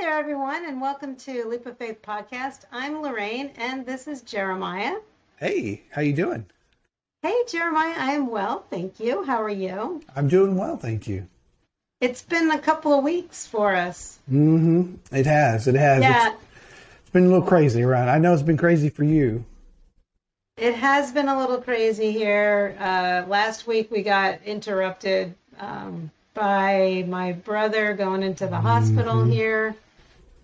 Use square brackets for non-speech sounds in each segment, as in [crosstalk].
there, everyone, and welcome to Leap of Faith podcast. I'm Lorraine, and this is Jeremiah. Hey, how you doing? Hey, Jeremiah, I am well, thank you. How are you? I'm doing well, thank you. It's been a couple of weeks for us. Mm-hmm. It has. It has. Yeah, It's, it's been a little crazy around. I know it's been crazy for you. it has been a little crazy here. Uh, last week we got interrupted um, by my brother going into the hospital here,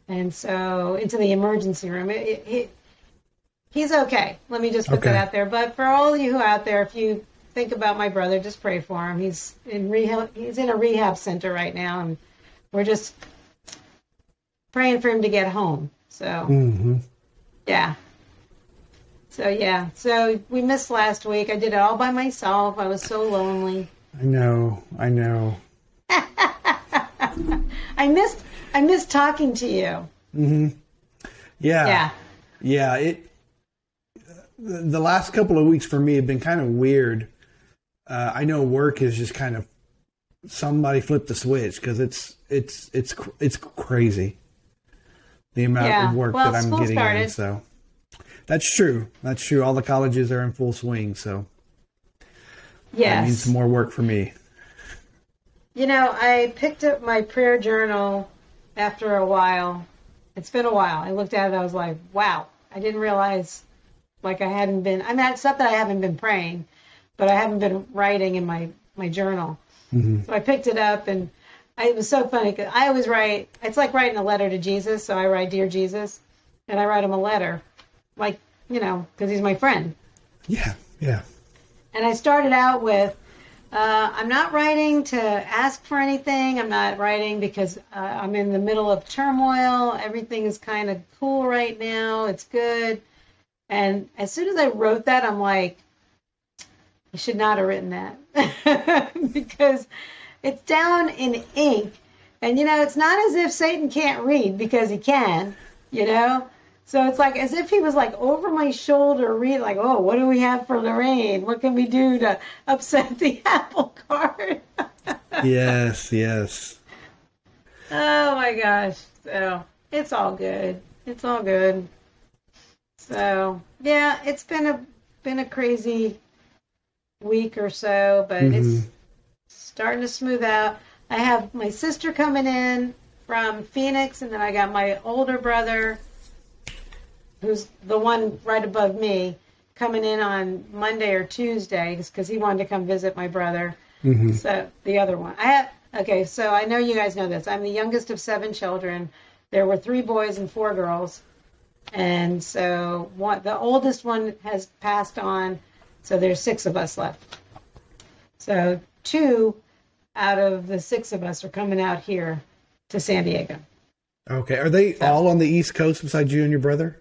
and so into the emergency room. It, it, he, he's okay. Let me just put that out there. But for all of you out there, if you think about my brother, just pray for him. He's in rehab. He's in a rehab center right now, and we're just praying for him to get home. So. Mm-hmm. Yeah. So yeah. So we missed last week. I did it all by myself. I was so lonely. I know. I know. [laughs] I missed I missed talking to you. Mm-hmm. Yeah. Yeah. Yeah. It. The last couple of weeks for me have been kind of weird. Uh, I know work is just kind of somebody flipped the switch because it's it's it's it's crazy the amount Yeah. of work Well, that I'm getting in. So that's true. That's true. All the colleges are in full swing. So that means more work for me. You know, I picked up my prayer journal after a while. It's been a while. I looked at it. I was like, wow. I didn't realize like I hadn't been. I mean, it's not that I haven't been praying, but I haven't been writing in my my journal. Mm-hmm. So I picked it up and I, it was so funny because I always write. It's like writing a letter to Jesus. So I write, "Dear Jesus," and I write him a letter, like you know, because he's my friend. Yeah. Yeah. And I started out with, uh, I'm not writing to ask for anything. I'm not writing because uh, I'm in the middle of turmoil. Everything is kind of cool right now. It's good. And as soon as I wrote that, I'm like, I should not have written that [laughs] because it's down in ink. And, you know, it's not as if Satan can't read because he can, you know? So it's like as if he was like over my shoulder, read like, oh, what do we have for Lorraine? What can we do to upset the [laughs] apple cart? yes. Yes. oh my gosh. So it's all good. It's all good. So yeah, it's been a been a crazy week or so, but mm-hmm. it's starting to smooth out. I have my sister coming in from Phoenix, and then I got my older brother, who's the one right above me, coming in on Monday or Tuesday because he wanted to come visit my brother. Mm-hmm. So the other one, I have. Okay, so I know you guys know this. I'm the youngest of seven children. There were three boys and four girls, and so one, the oldest one has passed on. So there's six of us left. So two out of the six of us are coming out here to San Diego. Okay. Are they all on the East Coast besides you and your brother?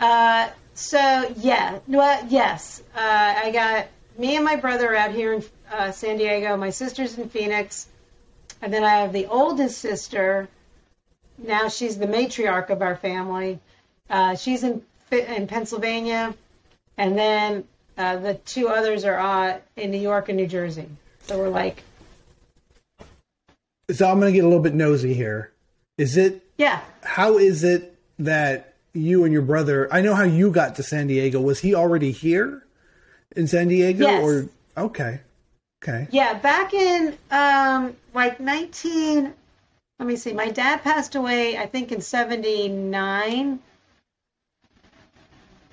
Uh, so yeah, well, yes, uh, I got me and my brother out here in uh, San Diego. My sister's in Phoenix, and then I have the oldest sister. Now she's the matriarch of our family. Uh, she's in in Pennsylvania, and then uh, the two others are uh, in New York and New Jersey. So we're like, So I'm going to get a little bit nosy here. Is it yeah, how is it that you and your brother? I know how you got to San Diego. Was he already here in San Diego? Yes. Or okay, okay. Yeah, back in um, like 19. Let me see. My dad passed away, I think, in 79.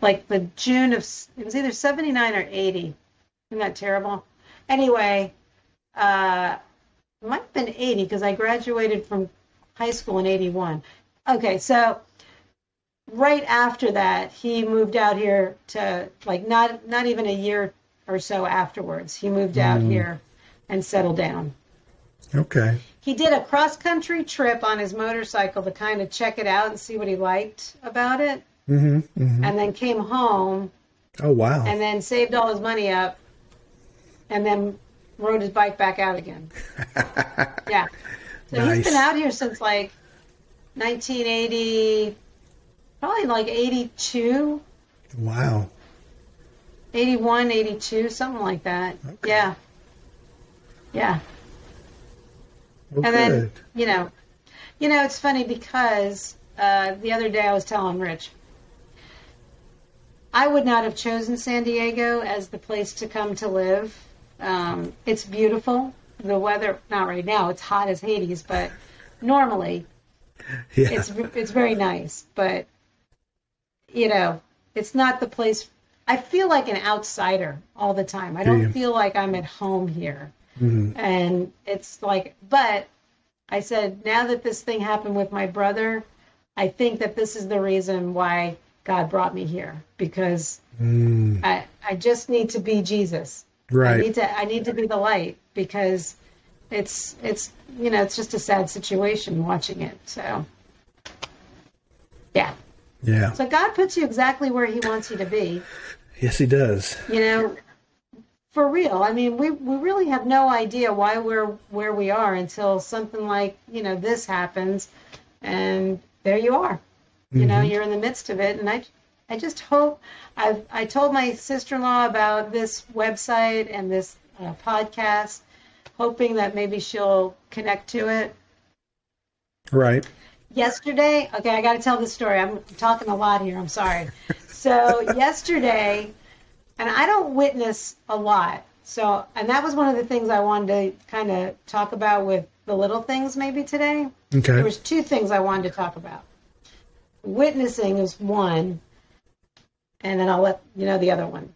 Like the June of, it was either 79 or 80. Isn't that terrible? Anyway, uh, it might have been 80 because I graduated from high school in 81. Okay, so right after that, he moved out here to like not not even a year or so afterwards. He moved out here and settled down. Okay. He did a cross country trip on his motorcycle to kind of check it out and see what he liked about it, Mm-hmm. hmm and then came home Oh wow. and then saved all his money up and then rode his bike back out again. [laughs] yeah. So he's been out here since like 1980, probably like 82, wow. 81, 82, something like that. Okay. Yeah. Yeah. Well, and then you know, you know, it's funny because uh, the other day I was telling Rich, I would not have chosen San Diego as the place to come to live. Um, it's beautiful. The weather, not right now, it's hot as Hades, but normally [laughs] yeah. it's it's very nice. But you know, it's not the place. I feel like an outsider all the time. I Do don't feel like I'm at home here. Mhm. And it's like, but I said, now that this thing happened with my brother, I think that this is the reason why God brought me here because Mm, I, I just need to be Jesus. Right. I need to I need to be the light because it's it's you know it's just a sad situation watching it. So yeah. Yeah. So God puts you exactly where He wants you to be. Yes, he does. You know, for real. I mean, we we really have no idea why we're where we are until something like you know this happens, and there you are. You know, you're in the midst of it, and I I just hope I I told my sister-in-law about this website and this uh, podcast, hoping that maybe she'll connect to it. Right. Yesterday, okay, I got to tell this story. I'm talking a lot here. I'm sorry. So yesterday, and I don't witness a lot. So, and that was one of the things I wanted to kind of talk about with the little things maybe today. Okay. There was two things I wanted to talk about. Witnessing is one, and then I'll let you know the other one.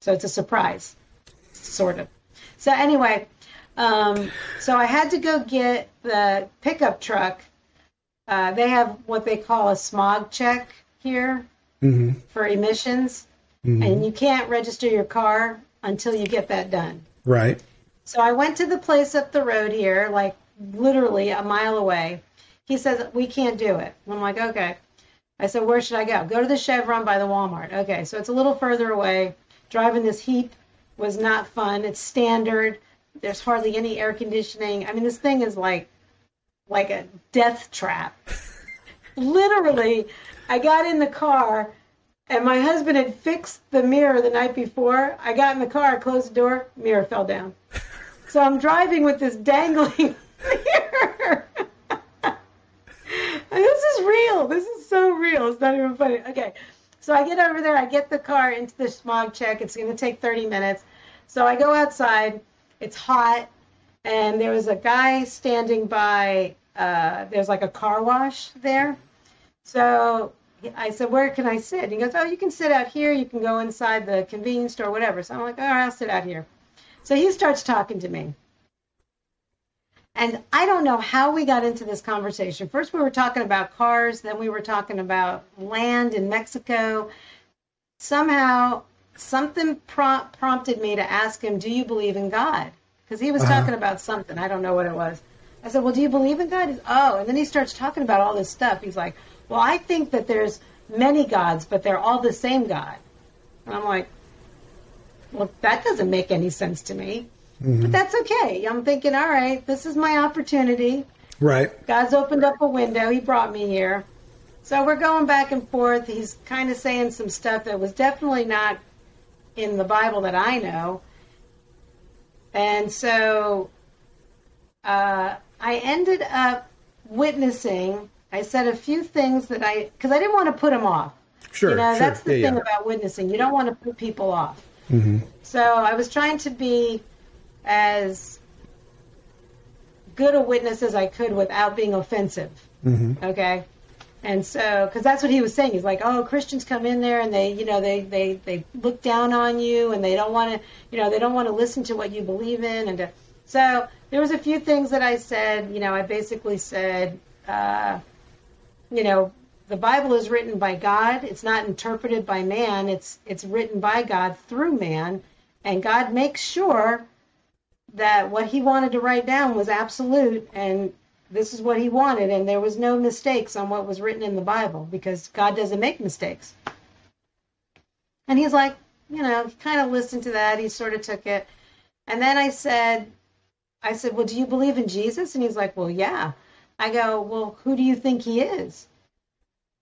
So it's a surprise, sort of. So anyway, um, so I had to go get the pickup truck. Uh, they have what they call a smog check here hmm for emissions, hmm and you can't register your car until you get that done. Right. So I went to the place up the road here, like literally a mile away. He says, We can't do it. I'm like, Okay. I said, Where should I go? Go to the Chevron by the Walmart. Okay. So it's a little further away. Driving this heap was not fun. It's standard. There's hardly any air conditioning. I mean, this thing is like like a death trap. Literally, I got in the car and my husband had fixed the mirror the night before. I got in the car, closed the door, mirror fell down. So I'm driving with this dangling [laughs] mirror. [laughs] This is real. This is so real. It's not even funny. Okay. So I get over there, I get the car into the smog check. It's going to take 30 minutes. So I go outside. It's hot. And there was a guy standing by, uh, there's like a car wash there. So I said, Where can I sit? And he goes, Oh, you can sit out here. You can go inside the convenience store, whatever. So I'm like, All right, I'll sit out here. So he starts talking to me. And I don't know how we got into this conversation. First, we were talking about cars, then, we were talking about land in Mexico. Somehow, something prom- prompted me to ask him, Do you believe in God? Because he was Uh-huh. talking about something. I don't know what it was. I said, Well, do you believe in God? He's, oh, and then he starts talking about all this stuff. He's like, Well, I think that there's many gods, but they're all the same God. And I'm like, Well, that doesn't make any sense to me. But that's okay. I'm thinking, all right, this is my opportunity. Right. God's opened up a window. He brought me here. So we're going back and forth. He's kind of saying some stuff that was definitely not in the Bible that I know. And so uh, I ended up witnessing. I said a few things that I, because I didn't want to put him off. Sure. You know, sure. that's the yeah, thing yeah. about witnessing. You don't want to put people off. Mm-hmm. So I was trying to be as good a witness as I could without being offensive. hmm Okay. And so, because that's what he was saying. He's like, oh, Christians come in there and they, you know, they, they, they look down on you and they don't want to, you know, they don't want to listen to what you believe in. And to, so there was a few things that I said, you know, I basically said, uh, you know, the Bible is written by God. It's not interpreted by man. It's, it's written by God through man. And God makes sure that what he wanted to write down was absolute and this is what he wanted and there was no mistakes on what was written in the bible because god doesn't make mistakes and he's like you know he kind of listened to that he sort of took it and then i said i said well do you believe in jesus and he's like well yeah i go well who do you think he is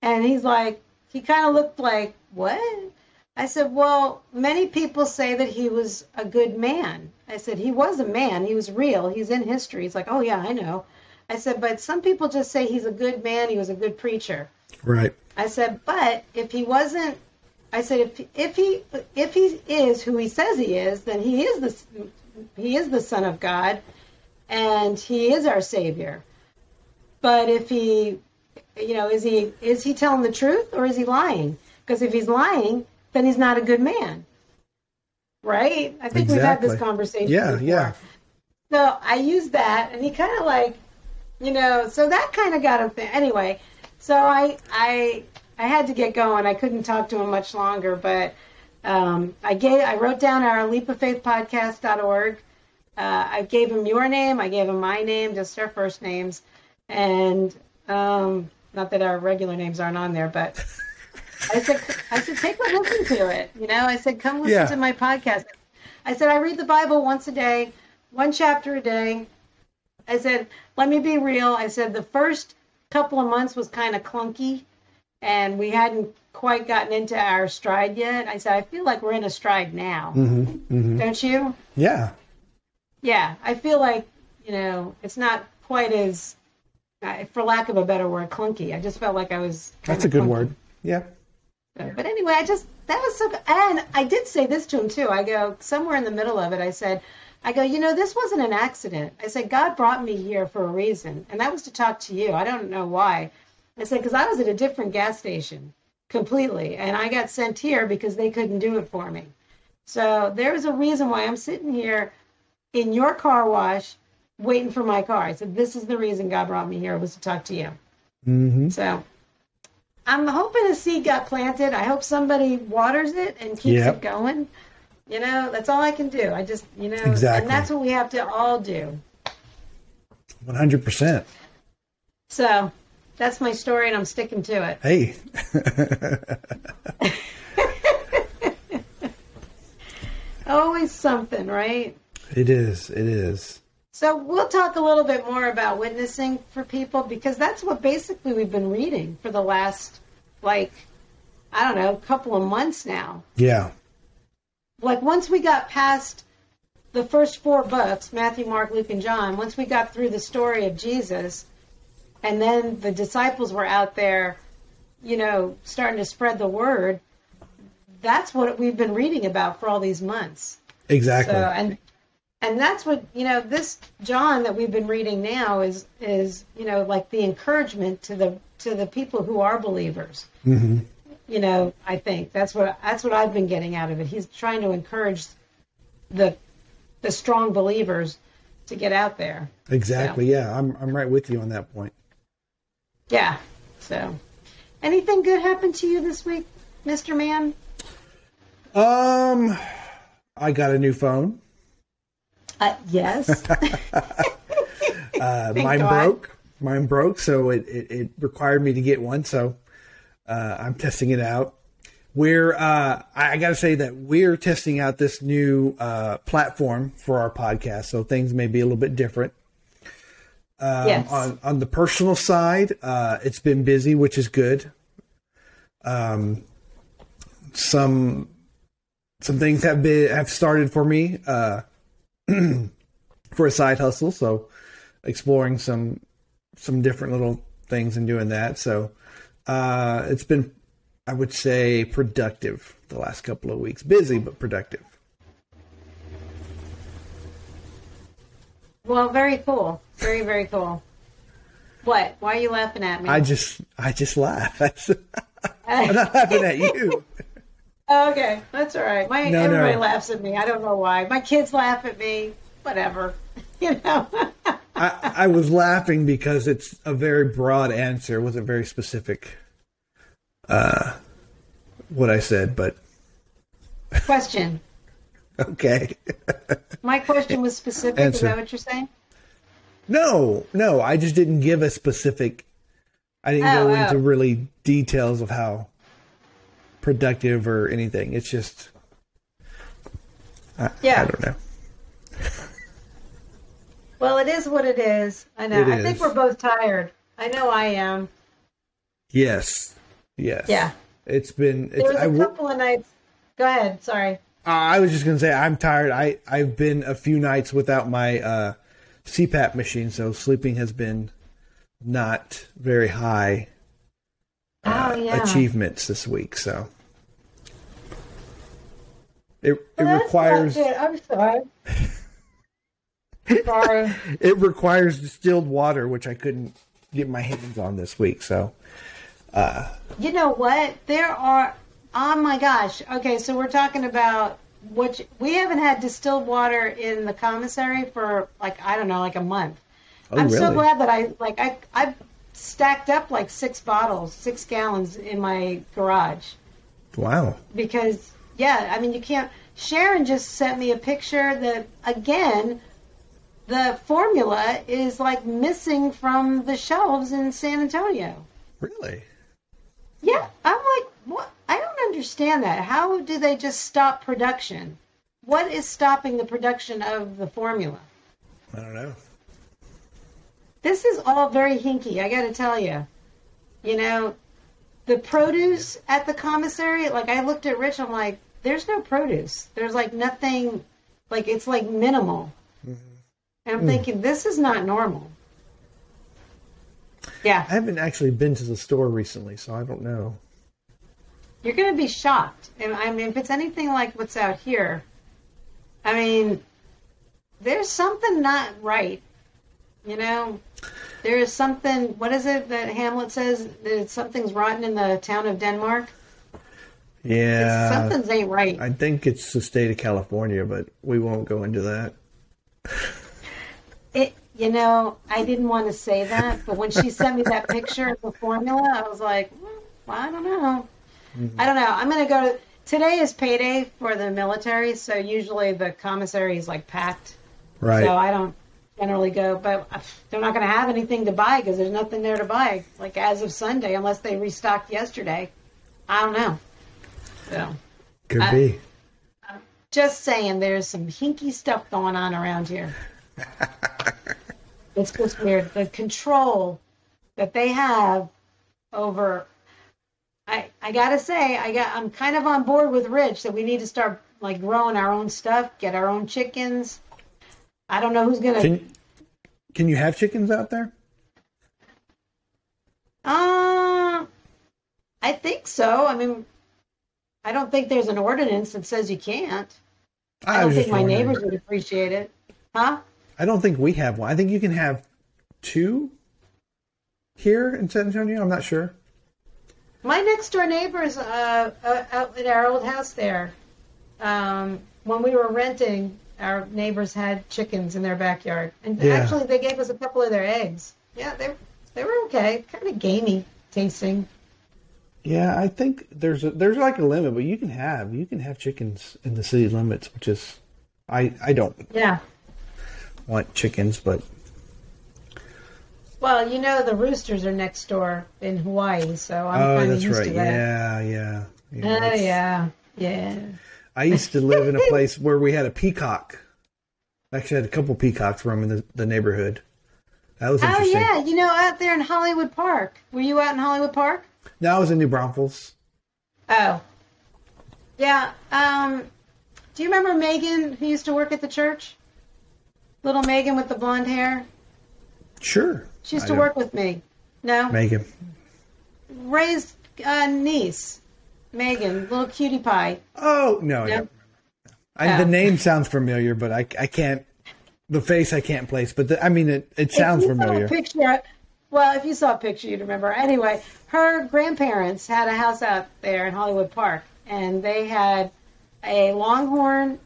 and he's like he kind of looked like what I said, well, many people say that he was a good man. I said, he was a man. He was real. He's in history. He's like, oh, yeah, I know. I said, but some people just say he's a good man. He was a good preacher. Right. I said, but if he wasn't, I said, if if he if he is who he says he is, then he is the he is the Son of God, and he is our Savior. But if he, you know, is he is he telling the truth or is he lying? Because if he's lying, then he's not a good man, right? I think we've had this conversation. Yeah, before. yeah. So I used that, and he kind of like, you know, so that kind of got him. Th- anyway, so I I I had to get going. I couldn't talk to him much longer, but um, I gave I wrote down our leapoffaithpodcast.org. Uh, I gave him your name. I gave him my name, just our first names, and um, not that our regular names aren't on there, but [laughs] I said I said take a listen to it. You know, I said come listen Yeah. to my podcast. I said I read the Bible once a day, one chapter a day. I said, let me be real. I said the first couple of months was kind of clunky and we hadn't quite gotten into our stride yet. I said, I feel like we're in a stride now. Mm-hmm. Don't you? Yeah. Yeah. I feel like, you know, it's not quite as, uh, for lack of a better word, clunky. I just felt like I was. That's a good clunky. word. Yeah. But anyway, I just that was so good. And I did say this to him too. I go somewhere in the middle of it. I said, I go, you know, this wasn't an accident. I said God brought me here for a reason, and that was to talk to you. I don't know why. I said because I was at a different gas station completely, and I got sent here because they couldn't do it for me. So there's a reason why I'm sitting here in your car wash waiting for my car. I said this is the reason God brought me here was to talk to you. Mm-hmm. So I'm hoping a seed got planted. I hope somebody waters it and keeps Yep. it going. You know, that's all I can do. I just, you know, Exactly. and that's what we have to all do. One hundred percent. So that's my story, and I'm sticking to it. Hey. [laughs] Always something, right? it is. It is. So we'll talk a little bit more about witnessing for people because that's what basically we've been reading for the last, like, I don't know, couple of months now. Yeah. like once we got past the first four books matthew mark luke and john once we got through the story of jesus and then the disciples were out there you know starting to spread the word that's what we've been reading about for all these months Exactly. so and and that's what you know this john that we've been reading now is is you know like the encouragement to the to the people who are believers hmm you know i think that's what that's what i've been getting out of it he's trying to encourage the the strong believers to get out there Exactly. Yeah. I'm. I'm right with you on that point. Yeah so anything good happened to you this week mr man Um, I got a new phone. uh, yes [laughs] Uh, mine God. broke. Mine broke, so it, it, it required me to get one. So uh, I'm testing it out. We're uh, I, I got to say that we're testing out this new uh, platform for our podcast, so things may be a little bit different. Um, Yes. On on the personal side, uh, it's been busy, which is good. Um, some some things have been have started for me uh, [clears throat] for a side hustle, so exploring some some different little things and doing that. So uh, it's been, I would say, productive the last couple of weeks. Busy but productive. Well very cool very very cool what why are you laughing at me I just I just laugh. [laughs] I'm not laughing at you. okay that's all right my No, everybody no. laughs at me i don't know why my kids laugh at me whatever [laughs] you know [laughs] I, I was laughing because it's a very broad answer. It wasn't very specific. Uh, what I said, but question [laughs] okay. My question was specific. Is that what you're saying? No, no, I just didn't give a specific. I didn't Oh, go oh. into oh. really details of how productive or anything. It's just, I, Yeah. I don't know. Well, it is what it is. I know. It I think we're both tired. I know I am. Yes, yes, Yeah. It's been. It's, There was I a w- couple of nights. Go ahead. Sorry. Uh, I was just gonna say I'm tired. I I've been a few nights without my uh, CPAP machine, so sleeping has been not very high uh, Oh yeah. achievements this week. So it it Well, that's requires. I'm sorry. sorry. [laughs] it requires distilled water, which I couldn't get my hands on this week. So You know what? There are. Oh my gosh. Okay, so we're talking about which we haven't had distilled water in the commissary for like I don't know, like a month. oh I'm so glad that I like I I've stacked up like six bottles, six gallons in my garage Wow. because yeah, I mean you can't. Sharon just sent me a picture that again, the formula is like missing from the shelves in San Antonio. Really? Yeah, I'm like, what? I don't understand that. How do they just stop production? What is stopping the production of the formula? I don't know. This is all very hinky, I got to tell you. You know, the produce at the commissary, like I looked at Rich, I'm like, there's no produce. There's like nothing, like it's like minimal. Mm-hmm. And I'm thinking, this is not normal. Yeah, I haven't actually been to the store recently, so I don't know. You're going to be shocked. And I mean, if it's anything like what's out here, I mean, there's something not right. You know, there is something. What is it that Hamlet says? That something's rotten in the town of Denmark. Yeah. Something's ain't right. I think it's the state of California, but we won't go into that. It. You know, I didn't want to say that, but when she sent me that picture of the formula, I was like, hmm, well, I don't know. I don't know. I'm going to go to. Today is payday for the military, so usually the commissary is like packed. Right. So I don't generally go, but they're not going to have anything to buy because there's nothing there to buy. Like as of Sunday, unless they restocked yesterday. I don't know. So Could I- be. just saying, there's some hinky stuff going on around here. [laughs] it's just weird. The control that they have over. I I gotta say, I got. I'm kind of on board with Rich that we need to start like growing our own stuff, get our own chickens. I don't know who's gonna. Can Can you have chickens out there? Uh, I think so. I mean, I don't think there's an ordinance that says you can't. I don't think my neighbors would appreciate it. Huh? I don't think we have one. I think you can have two here in San Antonio. I'm not sure. My next door neighbors uh, uh, out at our old house there, um, when we were renting, our neighbors had chickens in their backyard, and Yeah. actually they gave us a couple of their eggs. Yeah, they they were okay, kind of gamey tasting. Yeah, I think there's a, there's like a limit, but you can have you can have chickens in the city limits, which is I I don't Yeah. want chickens, but Well, you know the roosters are next door in Hawaii, so I'm oh, kind of used right. to that. Yeah, yeah. yeah Oh yeah, yeah. I used to live in a [laughs] place where we had a peacock. I actually, had a couple peacocks roaming the, the neighborhood. That was Oh yeah, you know out there in Hollywood Park. Were you out in Hollywood Park? No, I was in New Braunfels. Oh. Yeah. Um, do you remember Megan who used to work at the church? Little Megan with the blonde hair? Sure. She used I to work with me. No? Megan. Ray's uh, niece. Megan, little cutie pie. Oh no, No? I, Oh. The name sounds familiar, but I I can't. The face I can't place, but the, I mean it. It sounds familiar. Picture, well, if you saw a picture, you'd remember. Anyway, her grandparents had a house out there in Hollywood Park, and they had a longhorn.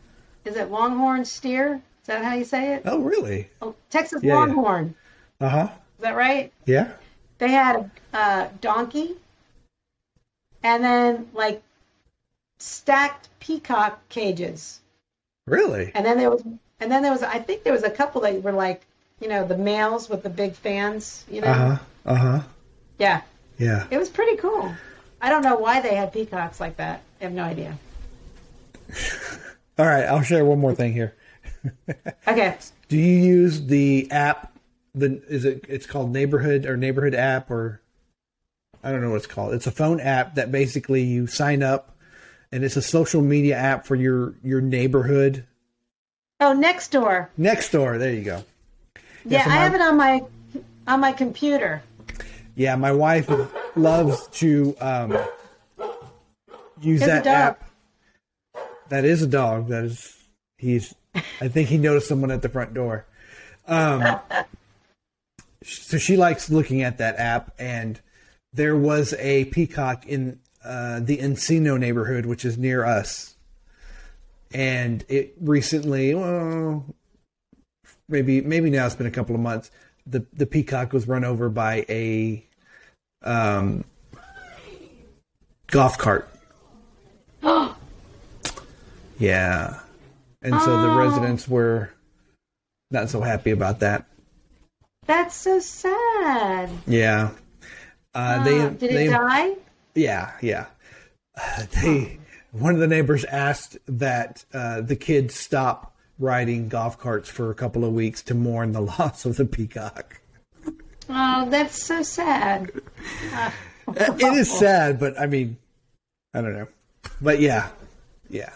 Is it longhorn steer? Is that how you say it? Oh really? Oh, Texas Yeah, yeah. longhorn. Uh huh. Is that right? Yeah. They had a uh, donkey, and then like stacked peacock cages, Really? and then there was, and then there was, I think there was a couple that were like, you know, the males with the big fans. You know, Uh huh. Uh huh. yeah, Yeah. it was pretty cool. I don't know why they had peacocks like that. I have no idea. [laughs] All right. I'll share one more thing here. [laughs] Okay. Do you use the app? The is it? It's called Neighborhood or Neighborhood app or I don't know what it's called. It's a phone app that basically you sign up and it's a social media app for your your neighborhood. Oh, Nextdoor. Next door, there you go. Yeah, so I have it on my on my computer. Yeah, my wife loves to um, use There's that app. That is a dog. That is he's. I think he noticed someone at the front door. Um, so she likes looking at that app, and there was a peacock in uh, the Encino neighborhood, which is near us, and it recently, well, maybe maybe now it's been a couple of months. The the peacock was run over by a um, golf cart. [gasps] yeah, and so the Oh. residents were not so happy about that. That's so sad. Yeah, uh, they did it die? yeah yeah Uh, they one of the neighbors asked that uh, the kids stop riding golf carts for a couple of weeks to mourn the [laughs] loss of the peacock. Oh, that's so sad. Uh, It is sad, but I mean, I don't know. But yeah, yeah.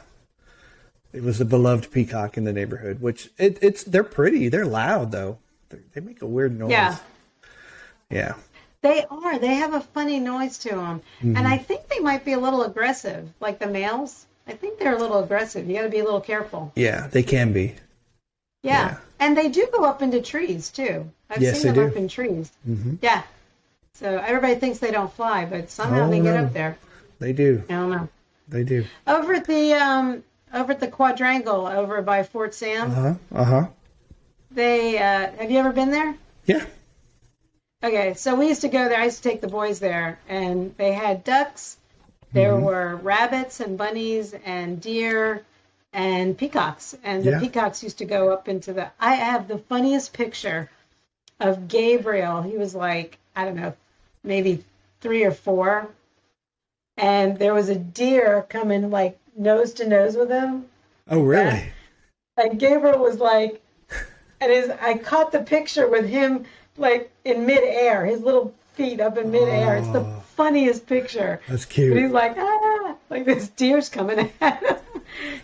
It was a beloved peacock in the neighborhood, which it, it's they're pretty. They're loud though. They make a weird noise. Yeah. Yeah. They are. They have a funny noise to them, Mm-hmm. and I think they might be a little aggressive, like the males. I think they're a little aggressive. You got to be a little careful. Yeah, they can be. Yeah. Yeah. and they do go up into trees too. I've Yes, seen them do. up in trees. Mhm. Yeah. So everybody thinks they don't fly, but somehow Oh, they get up there. They do. I don't know. They do. Over at the um, over at the quadrangle over by Fort Sam, Uh huh. Uh huh. They uh, have you ever been there? Yeah. Okay, so we used to go there. I used to take the boys there, and they had ducks. There Mm-hmm. were rabbits and bunnies and deer and peacocks. And the Yeah. peacocks used to go up into the. I have the funniest picture of Gabriel. He was like, I don't know, maybe three or four. And there was a deer coming like nose to nose with him. Oh, really? And Gabriel was like, and his, I caught the picture with him like in midair, his little feet up in midair. It's the Oh. funniest picture. That's But he's like, ah, like this deer's coming at him. [laughs]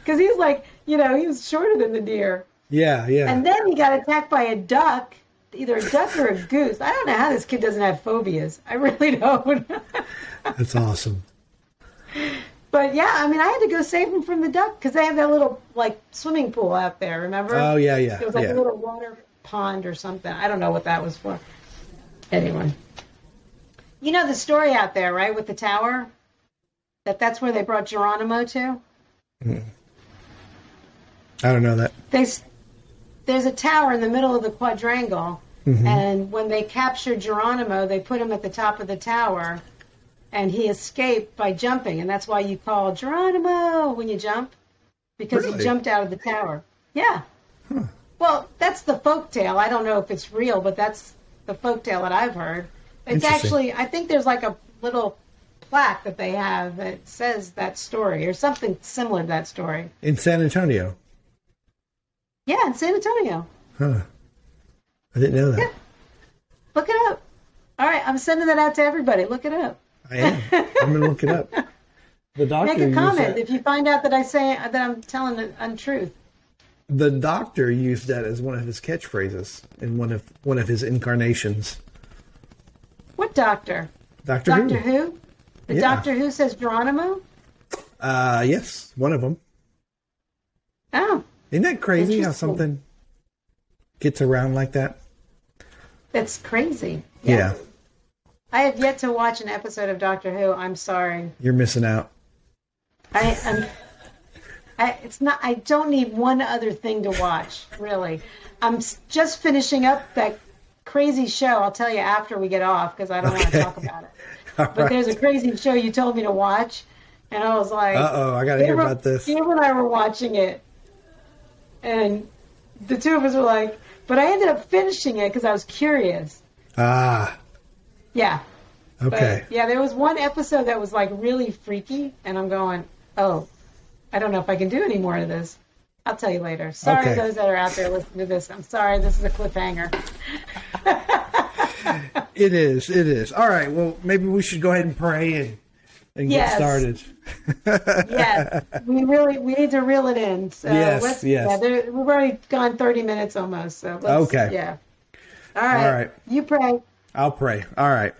Because he's like, you know, he was shorter than the deer. Yeah. Yeah. And then he got attacked by a duck, either a duck or a goose. I don't know how this kid doesn't have phobias. I really [laughs] don't. That's awesome. But yeah, I mean, I had to go save him from the duck because they have that little like swimming pool out there. Remember? Oh yeah. Yeah. It was like yeah. a little water pond or something. I don't know what that was for. Anyway, you know the story out there, right, with the tower. That that's where they brought Geronimo to. I don't know that. They, there's a tower in the middle of the quadrangle, Mm-hmm. and when they captured Geronimo, they put him at the top of the tower, and he escaped by jumping, and that's why you call Geronimo when you jump, because Really? he jumped out of the tower. Yeah. Well, that's the folk tale. I don't know if it's real, but that's the folk tale that I've heard. It's actually, I think there's like a little plaque that they have that says that story or something similar to that story. In San Antonio. Yeah, in San Antonio. Huh. I didn't know that. Yeah. Look it up. All right, I'm sending that out to everybody. Look it up. I am. I'm gonna look it up. The doctor Make a comment if you find out that I say that I'm telling the untruth. the doctor used that as one of his catchphrases in one of one of his incarnations. What doctor? Doctor, Doctor Who? Who? The Yeah. Doctor Who says Geronimo? Uh, yes, one of them. Oh, Isn't that crazy how something gets around like that? that's crazy. Yeah, I have yet to watch an episode of Doctor Who. I'm sorry. you're missing out. I am. I, it's not. I don't need one other thing to watch. Really, I'm just finishing up that crazy show. I'll tell you after we get off because I don't want to talk about it. [laughs] All But right. there's a crazy show you told me to watch, and I was like, Uh oh, I gotta hear Gabriel- about this. Gabriel and I were watching it, and the two of us were like, but I ended up finishing it because I was curious. Ah, Yeah. But, okay. yeah, there was one episode that was like really freaky, and I'm going, oh, I don't know if I can do any more of this. I'll tell you later. Sorry, Okay. those that are out there listening to this. I'm sorry, this is a cliffhanger. [laughs] It is. It is. All right. Well, maybe we should go ahead and pray and and Yes. get started. [laughs] yeah, we really we need to reel it in. So Yes, let's, yes. Yeah, there, we've already gone thirty minutes almost. So let's, Okay. yeah. All right. All right. You pray. I'll pray. All right.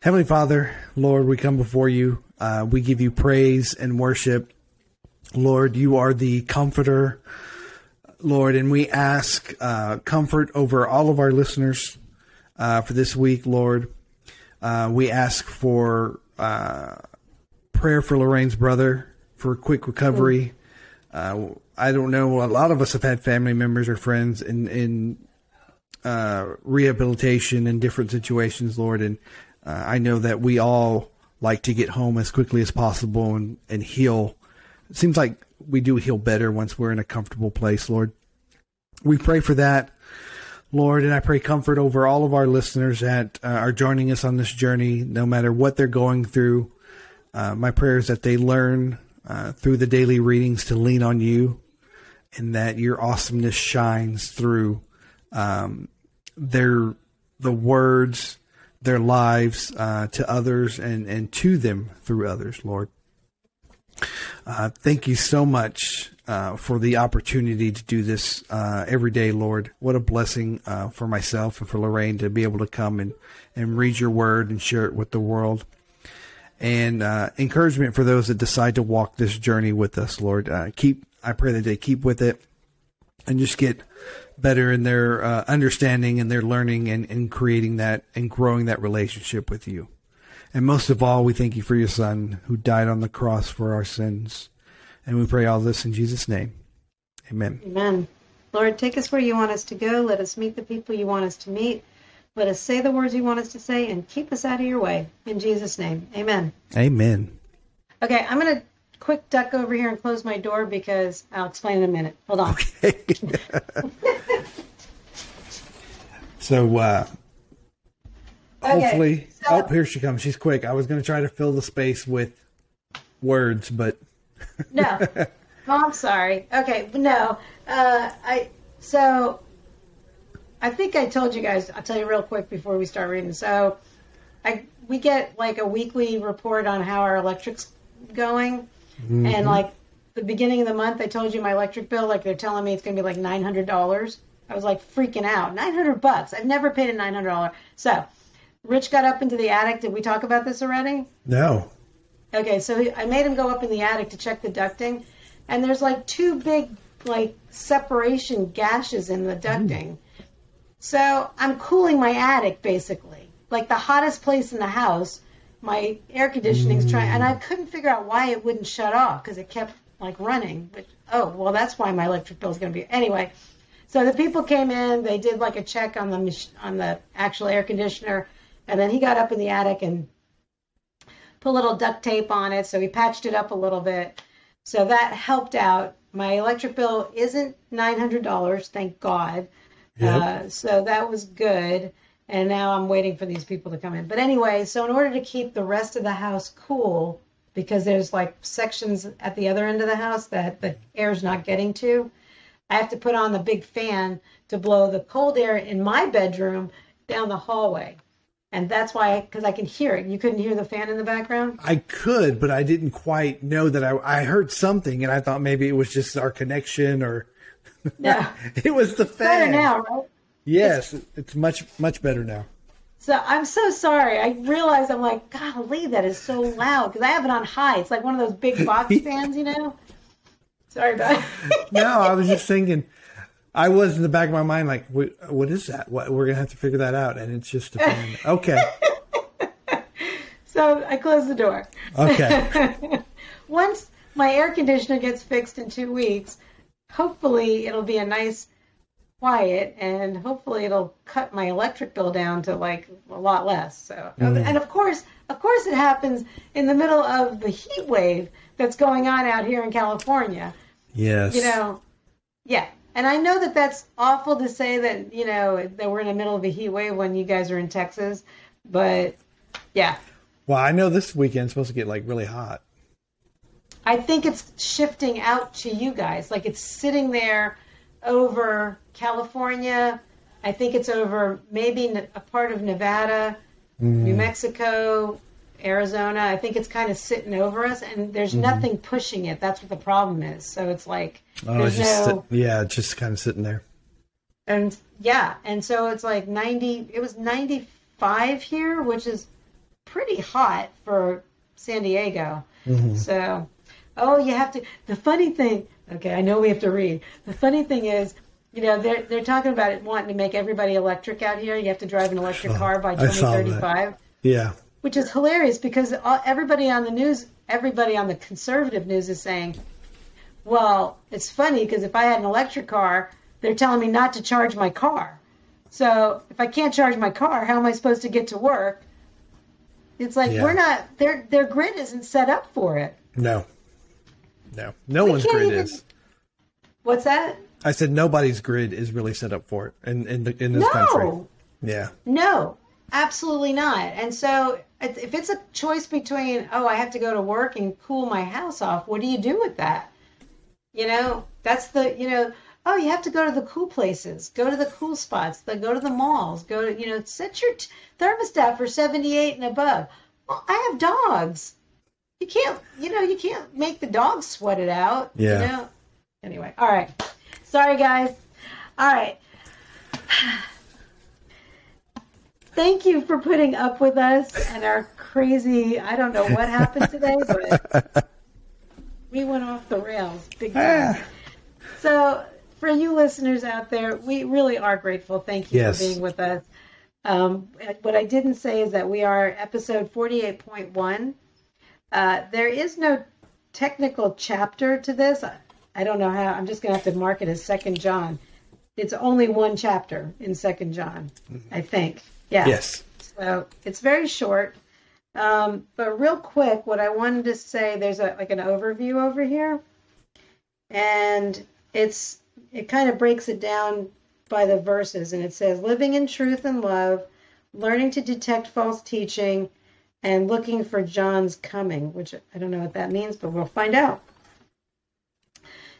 Heavenly Father, Lord, we come before you. Uh, we give you praise and worship. Lord, you are the comforter, Lord, and we ask uh, comfort over all of our listeners uh, for this week, Lord. Uh, we ask for uh, prayer for Lorraine's brother for a quick recovery. Uh, I don't know. A lot of us have had family members or friends in in uh, rehabilitation in different situations, Lord. And uh, I know that we all like to get home as quickly as possible and, and heal. It seems like we do heal better once we're in a comfortable place, Lord. We pray for that, Lord, and I pray comfort over all of our listeners that uh, are joining us on this journey, no matter what they're going through. Uh, my prayer is that they learn uh, through the daily readings to lean on you and that your awesomeness shines through um, their the words, their lives uh, to others and and to them through others, Lord. Uh, thank you so much uh, for the opportunity to do this uh, every day, Lord. What a blessing uh, for myself and for Lorraine to be able to come and, and read your word and share it with the world. And uh, encouragement for those that decide to walk this journey with us, Lord. Uh, keep, I pray that they keep with it and just get better in their uh, understanding and their learning and, and creating that and growing that relationship with you. And most of all, we thank you for your son who died on the cross for our sins. And we pray all this in Jesus' name. Amen. Amen. Lord, take us where you want us to go. Let us meet the people you want us to meet. Let us say the words you want us to say and keep us out of your way. In Jesus' name. Amen. Amen. Okay, I'm going to quick duck over here and close my door because I'll explain in a minute. Hold on. Okay. [laughs] So, uh, Okay, hopefully, so- oh, here she comes. She's quick. I was going to try to fill the space with words, but No. [laughs] Oh, I'm sorry. Okay, no. Uh, I so I think I told you guys. I'll tell you real quick before we start reading. So I we get like a weekly report on how our electric's going, Mm-hmm. and like the beginning of the month, I told you my electric bill. Like they're telling me it's going to be like nine hundred dollars. I was like freaking out. Nine hundred bucks. I've never paid a nine hundred dollar. So Rich got up into the attic. Did we talk about this already? no. Okay, so I made him go up in the attic to check the ducting, and there's like two big like separation gashes in the mm-hmm. ducting. So I'm cooling my attic basically, like the hottest place in the house. My air conditioning's trying, and I couldn't figure out why it wouldn't shut off because it kept like running. But oh, well, that's why my electric bill is going to be anyway. So the people came in, they did like a check on the mach- on the actual air conditioner, and then he got up in the attic and put a little duct tape on it, so he patched it up a little bit. So that helped out. My electric bill isn't nine hundred dollars, thank God. Yep. Uh, so that was good. And now I'm waiting for these people to come in. But anyway, so in order to keep the rest of the house cool, because there's like sections at the other end of the house that the air's not getting to, I have to put on the big fan to blow the cold air in my bedroom down the hallway. And that's why, because I can hear it. You couldn't hear the fan in the background? I could, but I didn't quite know that I, I heard something and I thought maybe it was just our connection or No. [laughs] it was the fan. Better now, right? Yes, it's much, much better now. So I'm so sorry. I realized I'm like, golly, that is so loud because I have it on high. It's like one of those big box [laughs] fans, you know. Sorry about. No, I was just thinking, I was in the back of my mind like, what, what is that? What, we're going to have to figure that out. And it's just a fan. [laughs] Okay. so I closed the door. Okay. [laughs] Once my air conditioner gets fixed in two weeks, hopefully it'll be a nice quiet and hopefully it'll cut my electric bill down to like a lot less. So mm. and of course of course it happens in the middle of the heat wave that's going on out here in California. Yes. you know, yeah. And I know that that's awful to say that, you know, that we're in the middle of a heat wave when you guys are in Texas, but yeah. Well, I know this weekend's supposed to get like really hot. I think it's shifting out to you guys. Like it's sitting there over California. I think it's over maybe a part of Nevada, New Mexico, Arizona. I think it's kind of sitting over us, and there's Mm-hmm. nothing pushing it. That's what the problem is. So it's like Oh, it's just no, sit- yeah, it's just kind of sitting there. and yeah, and so it's like 90. It was 95 here, which is pretty hot for San Diego. Mm-hmm. So, oh, you have to. The funny thing, okay, I know we have to read. The funny thing is, you know, they're they're talking about it wanting to make everybody electric out here. You have to drive an electric car by I saw that. 2035, Yeah, which is hilarious because all, everybody on the news, everybody on the conservative news is saying, well, it's funny because if I had an electric car, they're telling me not to charge my car. So if I can't charge my car, how am I supposed to get to work? It's like Yeah. we're not their their grid isn't set up for it. no, no, no one's grid even- is. What's that? I said nobody's grid is really set up for it in in, the, in this No. country. Yeah, No, absolutely not. And so if if it's a choice between, oh, I have to go to work and cool my house off, what do you do with that? You know, that's the, you know, oh, you have to go to the cool places, go to the cool spots, go to the malls, go to, you know, set your t- thermostat for 78 and above. Well, I have dogs. You can't, you know, you can't make the dog sweat it out. Yeah. You know? Anyway, all right. Sorry, guys. All right. [sighs] Thank you for putting up with us and our crazy. I don't know what happened today, but [laughs] we went off the rails big time. Ah, So, for you listeners out there, we really are grateful. Thank you Yes. for being with us. Um, what I didn't say is that we are episode 48.1. Uh, there is no technical chapter to this. I, I don't know how. I'm just going to have to mark it as Second John. It's only one chapter in Second John, I think. Yeah. yes, So it's very short. Um, but real quick, what I wanted to say, there's a like an overview over here, and it's it kind of breaks it down by the verses, and it says living in truth and love, learning to detect false teaching, and looking for John's coming, which I don't know what that means, but we'll find out.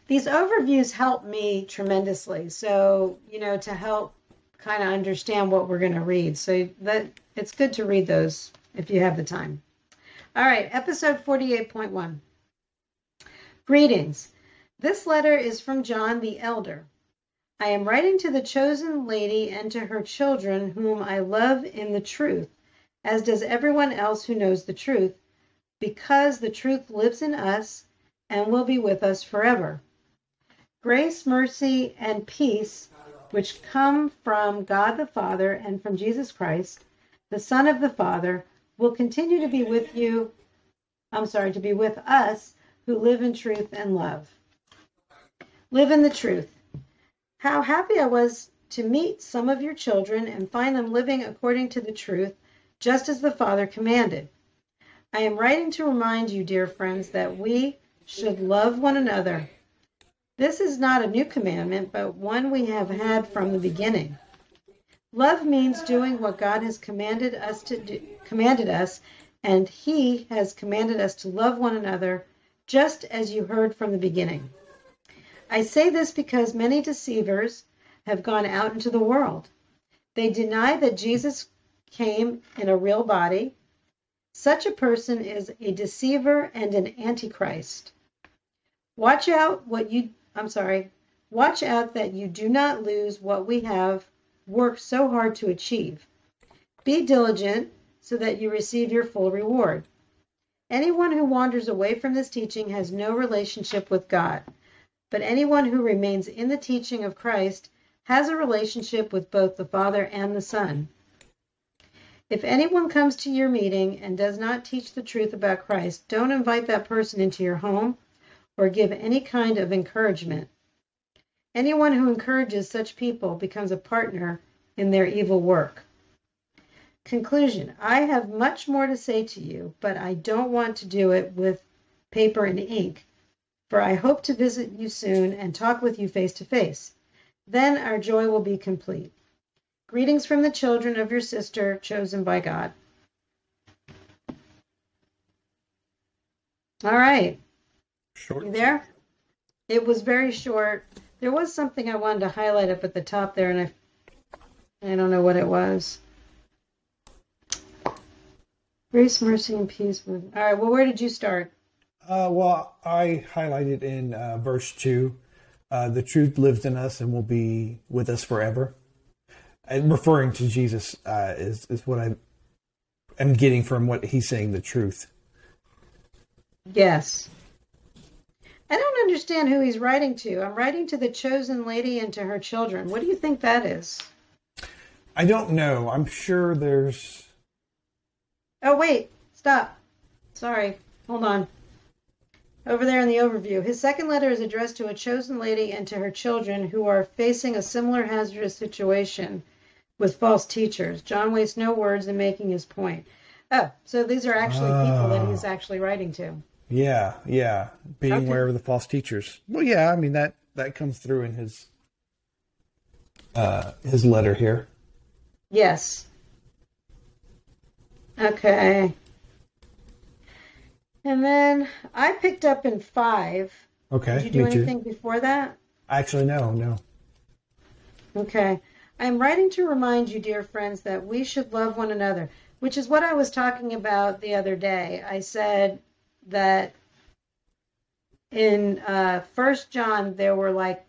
These overviews help me tremendously. So, you know, to help kind of understand what we're going to read. So that it's good to read those if you have the time. All right, episode 48.1. Greetings. This letter is from John the elder. I am writing to the chosen lady and to her children whom I love in the truth, as does everyone else who knows the truth, because the truth lives in us and will be with us forever. Grace, mercy, and peace which come from God the Father and from Jesus Christ, the Son of the Father, will continue to be with you. I'm sorry, to be with us who live in truth and love. Live in the truth. How happy I was to meet some of your children and find them living according to the truth, just as the Father commanded. I am writing to remind you, dear friends, that we should love one another. This is not a new commandment, but one we have had from the beginning. Love means doing what God has commanded us to do, commanded us, and he has commanded us to love one another, just as you heard from the beginning. I say this because many deceivers have gone out into the world. They deny that Jesus came in a real body. Such a person is a deceiver and an antichrist. Watch out what you I'm sorry. Watch out that you do not lose what we have worked so hard to achieve. Be diligent so that you receive your full reward. Anyone who wanders away from this teaching has no relationship with God, but anyone who remains in the teaching of Christ has a relationship with both the Father and the Son. If anyone comes to your meeting and does not teach the truth about Christ, don't invite that person into your home or give any kind of encouragement. Anyone who encourages such people becomes a partner in their evil work. Conclusion I have much more to say to you, but I don't want to do it with paper and ink, for I hope to visit you soon and talk with you face to face. Then our joy will be complete. Greetings from the children of your sister, chosen by God. All right. short. You there? It was very short. There was something I wanted to highlight up at the top there, and I, I don't know what it was. Grace, mercy, and peace. All right. Well, where did you start? Uh, well, I highlighted in uh, verse 2 uh, the truth lives in us and will be with us forever. And referring to Jesus uh, is, is what I am getting from what he's saying the truth. Yes. I don't understand who he's writing to. I'm writing to the chosen lady and to her children. What do you think that is? I don't know. I'm sure there's. Oh, wait. Stop. Sorry. Hold on. Over there in the overview, his second letter is addressed to a chosen lady and to her children who are facing a similar hazardous situation with false teachers. John wastes no words in making his point. Oh, so these are actually people that he's actually writing to. Yeah, yeah. Being Okay. aware of the false teachers. Well, yeah. I mean that that comes through in his uh, his letter here. Yes. Okay. And then I picked up in five. Okay, Did you do me too. anything before that? Actually, no, no. Okay. I am writing to remind you, dear friends, that we should love one another, which is what I was talking about the other day. I said that in uh, First John there were like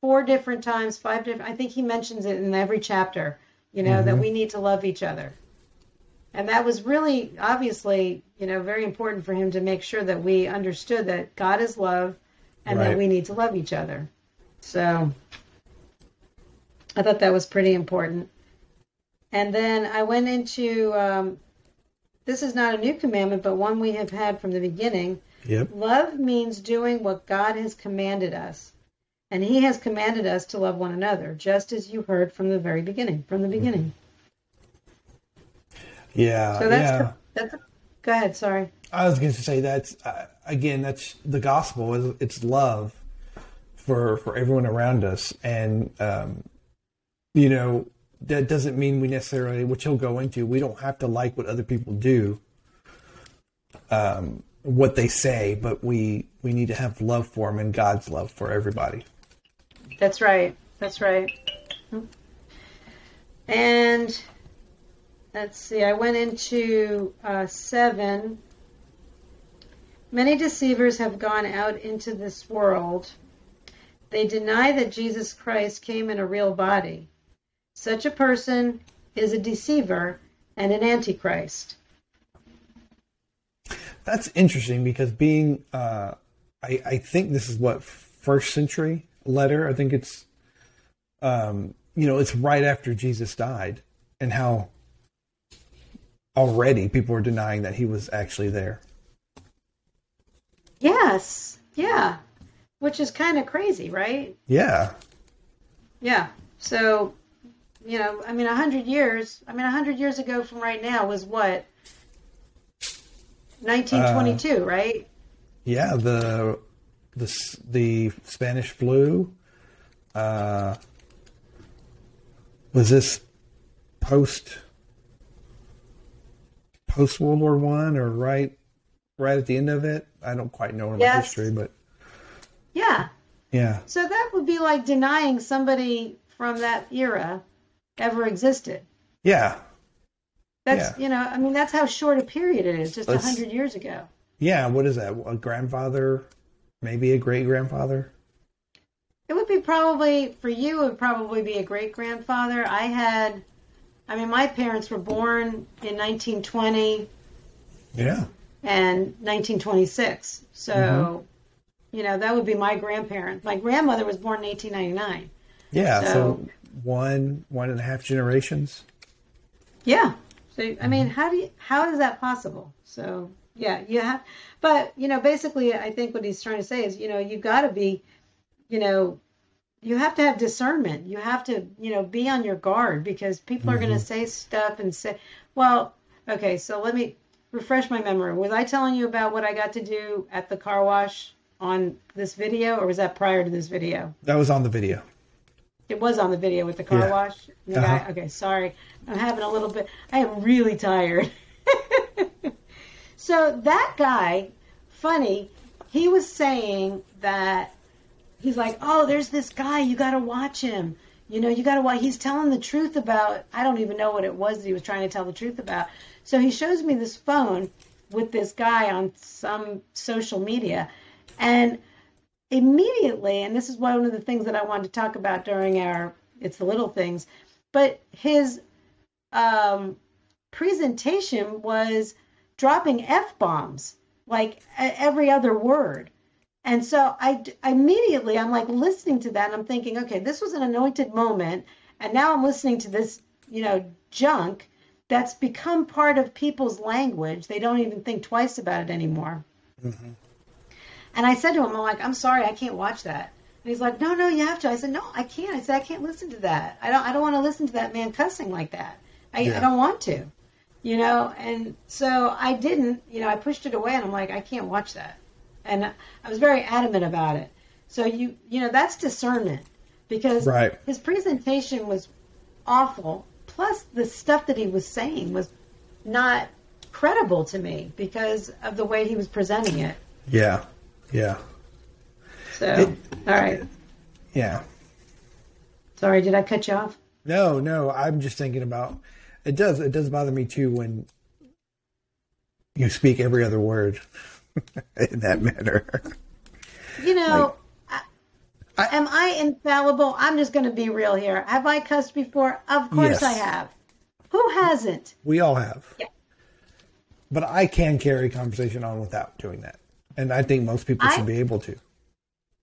four different times, five different. I think he mentions it in every chapter. You know that Mhm. we need to love each other, and that was really obviously you know very important for him to make sure that we understood that God is love, and that we need to love each other. So I thought that was pretty important. And then I went into um, this is not a new commandment, but one we have had from the beginning. Yep. Love means doing what God has commanded us. And He has commanded us to love one another, just as you heard from the very beginning. From the beginning. Yeah. So that's yeah. that's. Go ahead. Sorry. I was going to say that's uh, again that's the gospel is it's love for for everyone around us and um, you know that doesn't mean we necessarily which he'll go into we don't have to like what other people do um, what they say but we we need to have love for them and God's love for everybody That's right. That's right. And let's see, I went into uh, seven. Many deceivers have gone out into this world. They deny that Jesus Christ came in a real body. Such a person is a deceiver and an antichrist. That's interesting because being, uh, I, I think this is what first century letter. I think it's, um, you know, it's right after Jesus died, and how already people are denying that he was actually there. Yes, yeah, which is kind of crazy, right? Yeah, Yeah. So, you know, I mean, a hundred years. I mean, a hundred years ago from right now was what? 1922, right? yeah. The the the Spanish flu. Uh, was this post post World War One or right right at the end of it? I don't quite know about Yes. history, but Yeah. yeah, So that would be like denying somebody from that era ever existed. yeah, That's, you know, I mean, that's how short a period it is, just a hundred years ago. yeah. What is that? A grandfather, maybe a great grandfather. It would be probably, for you, it would probably be a great grandfather. I had, I mean, my parents were born in 1920. Yeah, and 1926. So, Mm-hmm. you know, that would be my grandparent. My grandmother was born in 1899. yeah. So, So- one one and a half generations. Yeah. So, I mean, mm-hmm. how do you, how is that possible? So, yeah, you have, but, you know, basically, I think what he's trying to say is, you know, you got to be, you know, you have to have discernment. You have to, you know, be on your guard because people are going to mm-hmm. say stuff and say, well, okay, so let me refresh my memory. Was I telling you about what I got to do at the car wash on this video, or was that prior to this video? That was on the video. It was on the video with the car Yeah. wash. The Uh-huh. okay, sorry. I'm having a little bit. I am really tired. [laughs] so that guy, funny, he was saying that he's like, oh, there's this guy. You got to watch him. You know, you got to watch. He's telling the truth about. I don't even know what it was that he was trying to tell the truth about. So he shows me this phone with this guy on some social media, and immediately, and this is one of the things that I wanted to talk about during our "It's the Little Things," but his um, presentation was dropping f bombs like every other word and so I, immediately, I'm like listening to that and I'm thinking, okay, this was an anointed moment. And now I'm listening to this, you know, junk that's become part of people's language. They don't even think twice about it anymore. Mm-hmm. And I said to him, I'm like, I'm sorry, I can't watch that. And he's like, No, no, you have to. I said, No, I can't. I said, I can't listen to that. I don't. I don't want to listen to that man cussing like that. I, yeah. I don't want to, you know. And so I didn't. You know, I pushed it away, and I'm like, I can't watch that and I was very adamant about it. So you you know that's discernment because right. his presentation was awful. Plus the stuff that he was saying was not credible to me because of the way he was presenting it. Yeah, yeah. So it, all right. Yeah. Sorry, did I cut you off? No, no. I'm just thinking about it. Does it does bother me too when you speak every other word. [laughs] in that manner. You know, like, I, am I infallible? I'm just going to be real here. Have I cussed before? Of course yes. I have. Who hasn't? We all have. Yeah. But I can carry conversation on without doing that. And I think most people should be able to.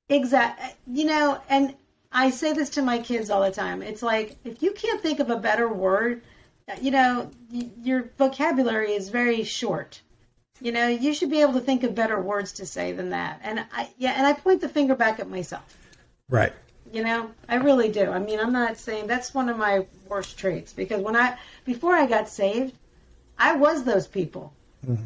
Exactly. You know, and I say this to my kids all the time. It's like if you can't think of a better word, you know, your vocabulary is very short. You know, you should be able to think of better words to say than that. And I, yeah, and I point the finger back at myself. Right. You know, I really do. I mean, I'm not saying that's one of my worst traits because when I, before I got saved, I was those people. Mm-hmm.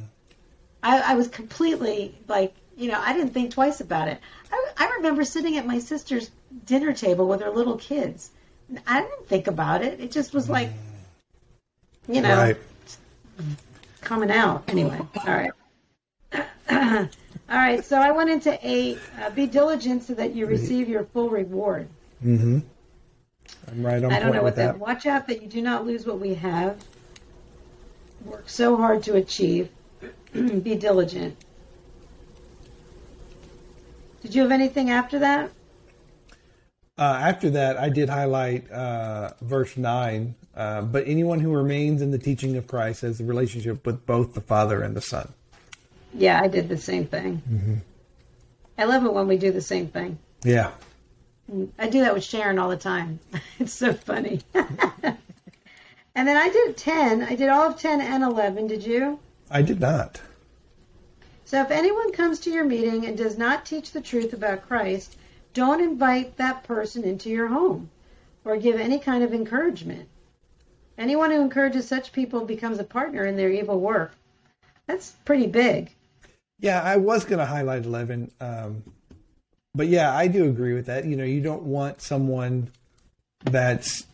I, I was completely like, you know, I didn't think twice about it. I, I remember sitting at my sister's dinner table with her little kids. I didn't think about it. It just was like, you know, right coming out. Anyway, all right. all right, so I went into eight. Uh, be diligent so that you receive your full reward. Mm-hmm. I'm right on. I don't know what that. that. Watch out that you do not lose what we have. Work so hard to achieve. [clears throat] be diligent. Did you have anything after that? Uh, after that, I did highlight uh, verse 9. Uh, but anyone who remains in the teaching of Christ has a relationship with both the Father and the Son. Yeah, I did the same thing. Mm-hmm. I love it when we do the same thing. Yeah. I do that with Sharon all the time. [laughs] it's so funny. [laughs] and then I did 10. I did all of 10 and 11. Did you? I did not. So if anyone comes to your meeting and does not teach the truth about Christ, don't invite that person into your home or give any kind of encouragement. Anyone who encourages such people becomes a partner in their evil work. That's pretty big. Yeah, I was going to highlight 11. Um, but yeah, I do agree with that. You know, you don't want someone that's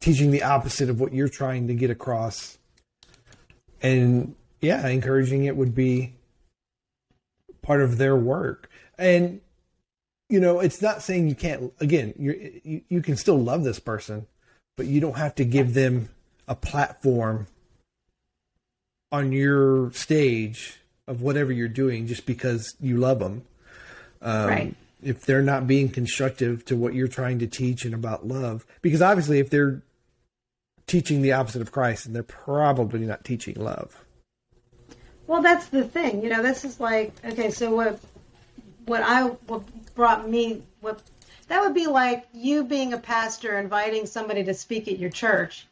teaching the opposite of what you're trying to get across. And yeah, encouraging it would be part of their work. And you know, it's not saying you can't. Again, you you can still love this person, but you don't have to give them a platform on your stage of whatever you're doing just because you love them. Um, right. If they're not being constructive to what you're trying to teach and about love, because obviously, if they're teaching the opposite of Christ, and they're probably not teaching love. Well, that's the thing. You know, this is like okay. So what? What I what brought me what that would be like you being a pastor inviting somebody to speak at your church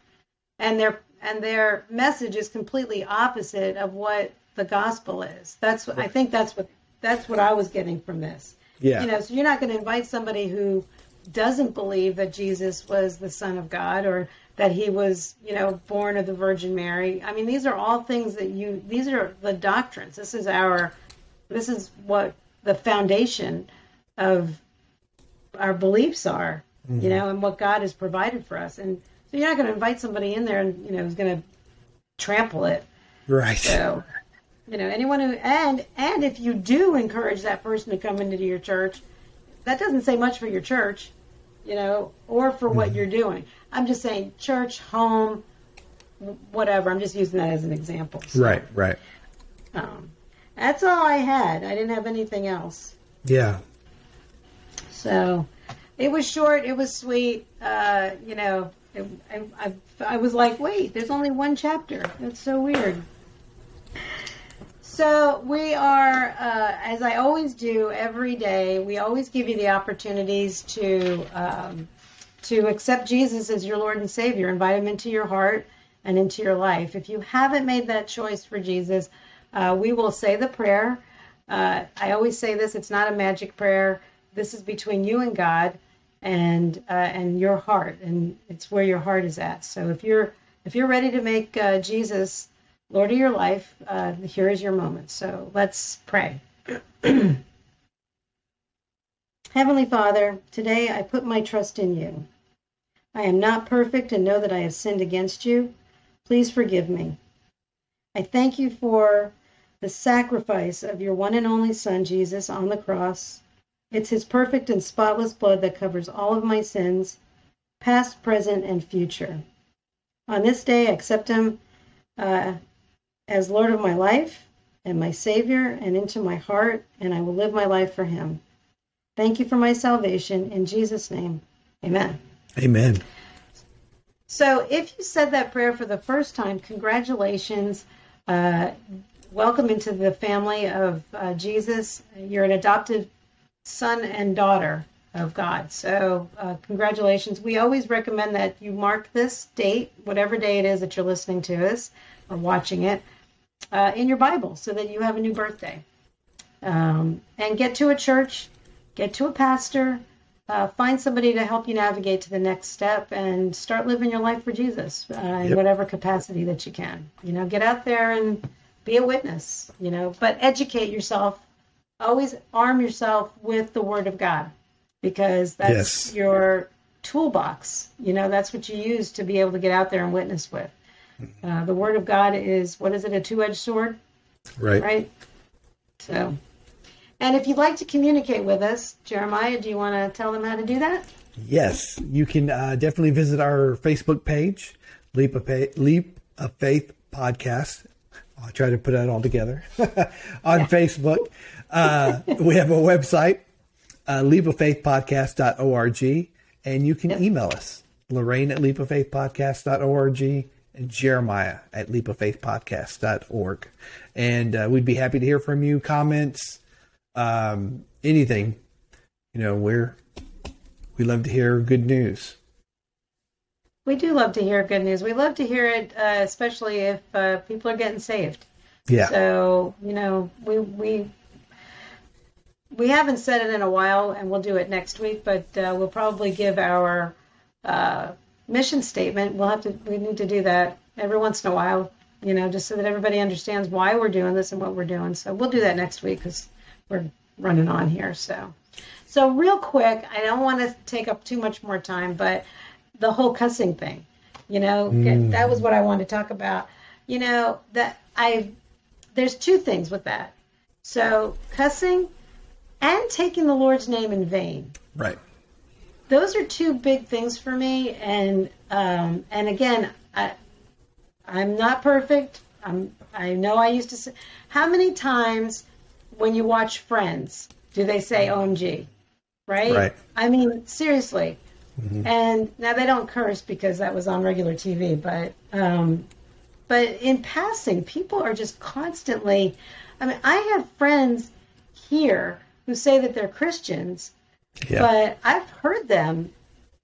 and their and their message is completely opposite of what the gospel is that's what i think that's what that's what i was getting from this yeah you know so you're not going to invite somebody who doesn't believe that jesus was the son of god or that he was you know born of the virgin mary i mean these are all things that you these are the doctrines this is our this is what the foundation of our beliefs are, mm-hmm. you know, and what God has provided for us. And so you're not going to invite somebody in there and, you know, who's going to trample it. Right. So, you know, anyone who, and, and if you do encourage that person to come into your church, that doesn't say much for your church you know, or for what Mm-hmm. you're doing. I'm just saying church, home, whatever. I'm just using that as an example. So, Right, right. Um, that's all I had. I didn't have anything else. Yeah. So it was short. It was sweet. Uh, you know, it, I, I, I was like, wait, there's only one chapter. That's so weird. So we are, uh, as I always do every day, we always give you the opportunities to um, to accept Jesus as your Lord and Savior, invite Him into your heart and into your life. If you haven't made that choice for Jesus, uh, we will say the prayer. Uh, I always say this: it's not a magic prayer. This is between you and God, and uh, and your heart, and it's where your heart is at. So if you're if you're ready to make uh, Jesus Lord of your life, uh, here is your moment. So let's pray. [clears throat] Heavenly Father, today I put my trust in you. I am not perfect and know that I have sinned against you. Please forgive me. I thank you for the sacrifice of your one and only Son, Jesus, on the cross. It's his perfect and spotless blood that covers all of my sins, past, present, and future. On this day, I accept him uh, as Lord of my life and my Savior and into my heart, and I will live my life for him. Thank you for my salvation. In Jesus' name, amen. Amen. So, if you said that prayer for the first time, congratulations. Uh, welcome into the family of uh, Jesus. You're an adopted son and daughter of God. So, uh, congratulations. We always recommend that you mark this date, whatever day it is that you're listening to us or watching it, uh, in your Bible so that you have a new birthday. Um, and get to a church, get to a pastor, uh, find somebody to help you navigate to the next step and start living your life for Jesus uh, in Yep. whatever capacity that you can. You know, get out there and be a witness, you know, but educate yourself. Always arm yourself with the Word of God because that's Yes. your toolbox. You know, that's what you use to be able to get out there and witness with. Uh, the Word of God is, what is it, a two edged sword? Right. right? So, and if you'd like to communicate with us, Jeremiah, do you want to tell them how to do that? Yes, you can uh, definitely visit our Facebook page, Leap of Faith, Leap of Faith Podcast. I'll try to put that all together [laughs] on Facebook. Uh, we have a website, uh, leapoffaithpodcast.org, and you can email us, Lorraine at leapoffaithpodcast.org Jeremiah at leapoffaithpodcast.org. And uh, we'd be happy to hear from you, comments, um, anything. You know, we're we love to hear good news. We do love to hear good news. We love to hear it, uh, especially if uh, people are getting saved. Yeah. So you know, we we we haven't said it in a while, and we'll do it next week. But uh, we'll probably give our uh, mission statement. We'll have to. We need to do that every once in a while. You know, just so that everybody understands why we're doing this and what we're doing. So we'll do that next week because we're running on here. So, so real quick, I don't want to take up too much more time, but the whole cussing thing. You know, mm. that was what I wanted to talk about. You know that I there's two things with that. So cussing and taking the Lord's name in vain. Right. Those are two big things for me. And um, and again, I I'm not perfect. I'm I know I used to say how many times when you watch Friends do they say OMG? Right? Right. I mean, seriously. And now they don't curse because that was on regular TV, but um, but in passing, people are just constantly. I mean, I have friends here who say that they're Christians, Yeah. but I've heard them,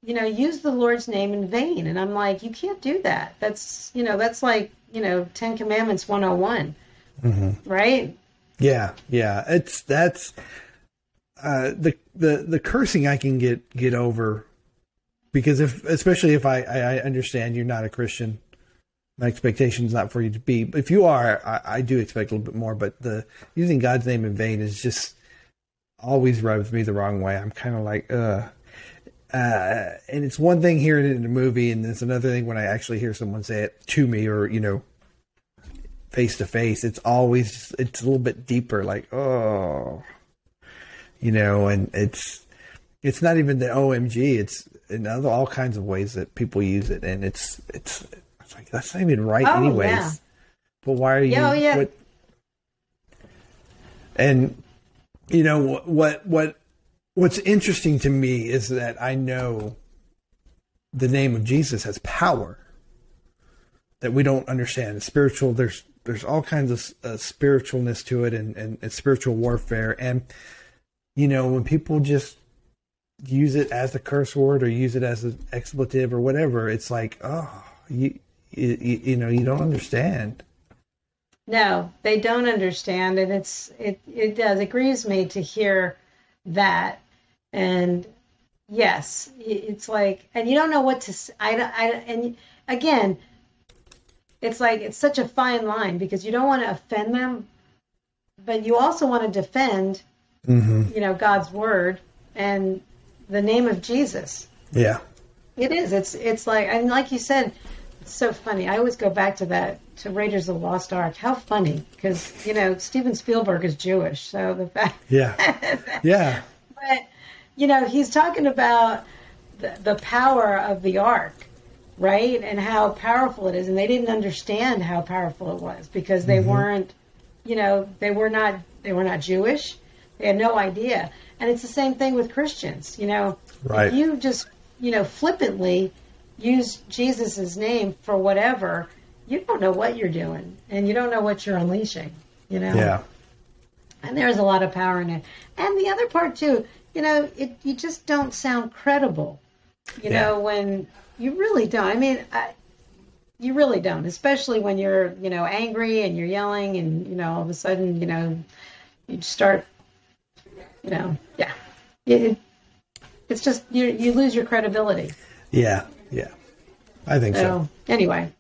you know, use the Lord's name in vain, and I'm like, you can't do that. That's you know, that's like you know, Ten Commandments 101, right? yeah. Yeah. It's that's uh, the the the cursing I can get get over because if especially if I, I I understand you're not a Christian, my expectation is not for you to be. If you are, I, I do expect a little bit more. But the using God's name in vain is just always rubs me the wrong way. I'm kind of like, uh. Uh, and it's one thing hearing it in a movie, and it's another thing when I actually hear someone say it to me, or you know, face to face. It's always it's a little bit deeper, like oh, you know, and it's it's not even the OMG. It's in other all kinds of ways that people use it, and it's it's, it's like that's not even right, Oh, anyways. yeah. But why are you? Yeah, oh, yeah. What, and you know what? What what what's interesting to me is that I know the name of Jesus has power that we don't understand. Spiritual, there's there's all kinds of uh, spiritualness to it, and, and, and spiritual warfare. And you know, when people just use it as a curse word or use it as an expletive or whatever, it's like, oh, you you, you know, you don't understand. No, they don't understand, and it's it it does it grieves me to hear that. And yes, it's like, and you don't know what to. I I and again, it's like it's such a fine line because you don't want to offend them, but you also want to defend, Mm-hmm. you know, God's word and the name of Jesus. Yeah. It is. It's it's like and like you said, it's so funny. I always go back to that to Raiders of the Lost Ark. How funny because you know Steven Spielberg is Jewish, so the fact. Yeah. [laughs] Yeah. but you know he's talking about the, the power of the ark, right, and how powerful it is, and they didn't understand how powerful it was because they mm-hmm. weren't, you know, they were not they were not Jewish. They had no idea, and it's the same thing with Christians. You know, Right. you just you know flippantly use Jesus' name for whatever, you don't know what you're doing, and you don't know what you're unleashing. You know Yeah. and there's a lot of power in it. And the other part too, you know, it you just don't sound credible. You Yeah. know, when you really don't. I mean, I, you really don't, especially when you're, you know, angry and you're yelling, and you know, all of a sudden, you know, you start, you know, yeah, it, it's just you you lose your credibility. Yeah. Yeah. I think so. So anyway,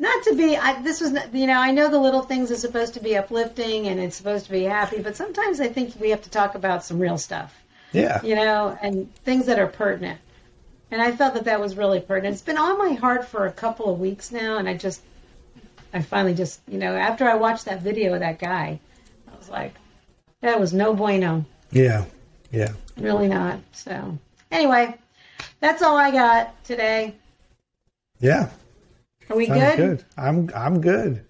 not to be. I, this was, not, you know, I know the little things are supposed to be uplifting and it's supposed to be happy, but sometimes I think we have to talk about some real stuff, Yeah. you know, and things that are pertinent. And I felt that that was really pertinent. It's been on my heart for a couple of weeks now, and I just, I finally just, you know, after I watched that video of that guy, I was like, that was no bueno, Yeah. Yeah. really not. So anyway, that's all I got today. Yeah. Are we good? good. I'm I'm good.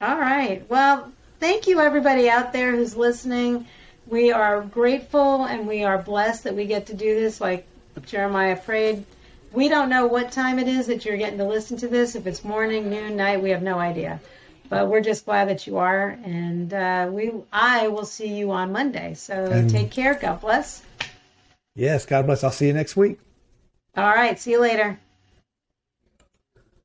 All right. Well, thank you, everybody out there who's listening. We are grateful and we are blessed that we get to do this. Like Jeremiah prayed, we don't know what time it is that you're getting to listen to this. If it's morning, noon, night, we have no idea. But we're just glad that you are, and uh, we I will see you on Monday. So And- take care. God bless. Yes. God bless. I'll see you next week. All right. See you later.